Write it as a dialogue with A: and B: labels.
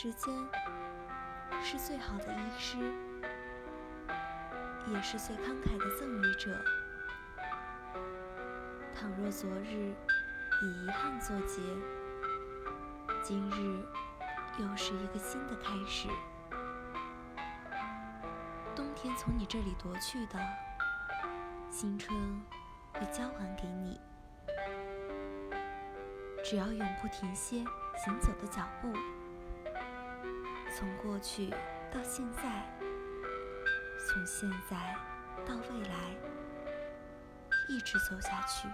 A: 时间是最好的医师，也是最慷慨的赠予者。倘若昨日以遗憾作结，今日又是一个新的开始。冬天从你这里夺去的，新春会交还给你。只要永不停歇行走的脚步，从过去到现在，从现在到未来，一直走下去。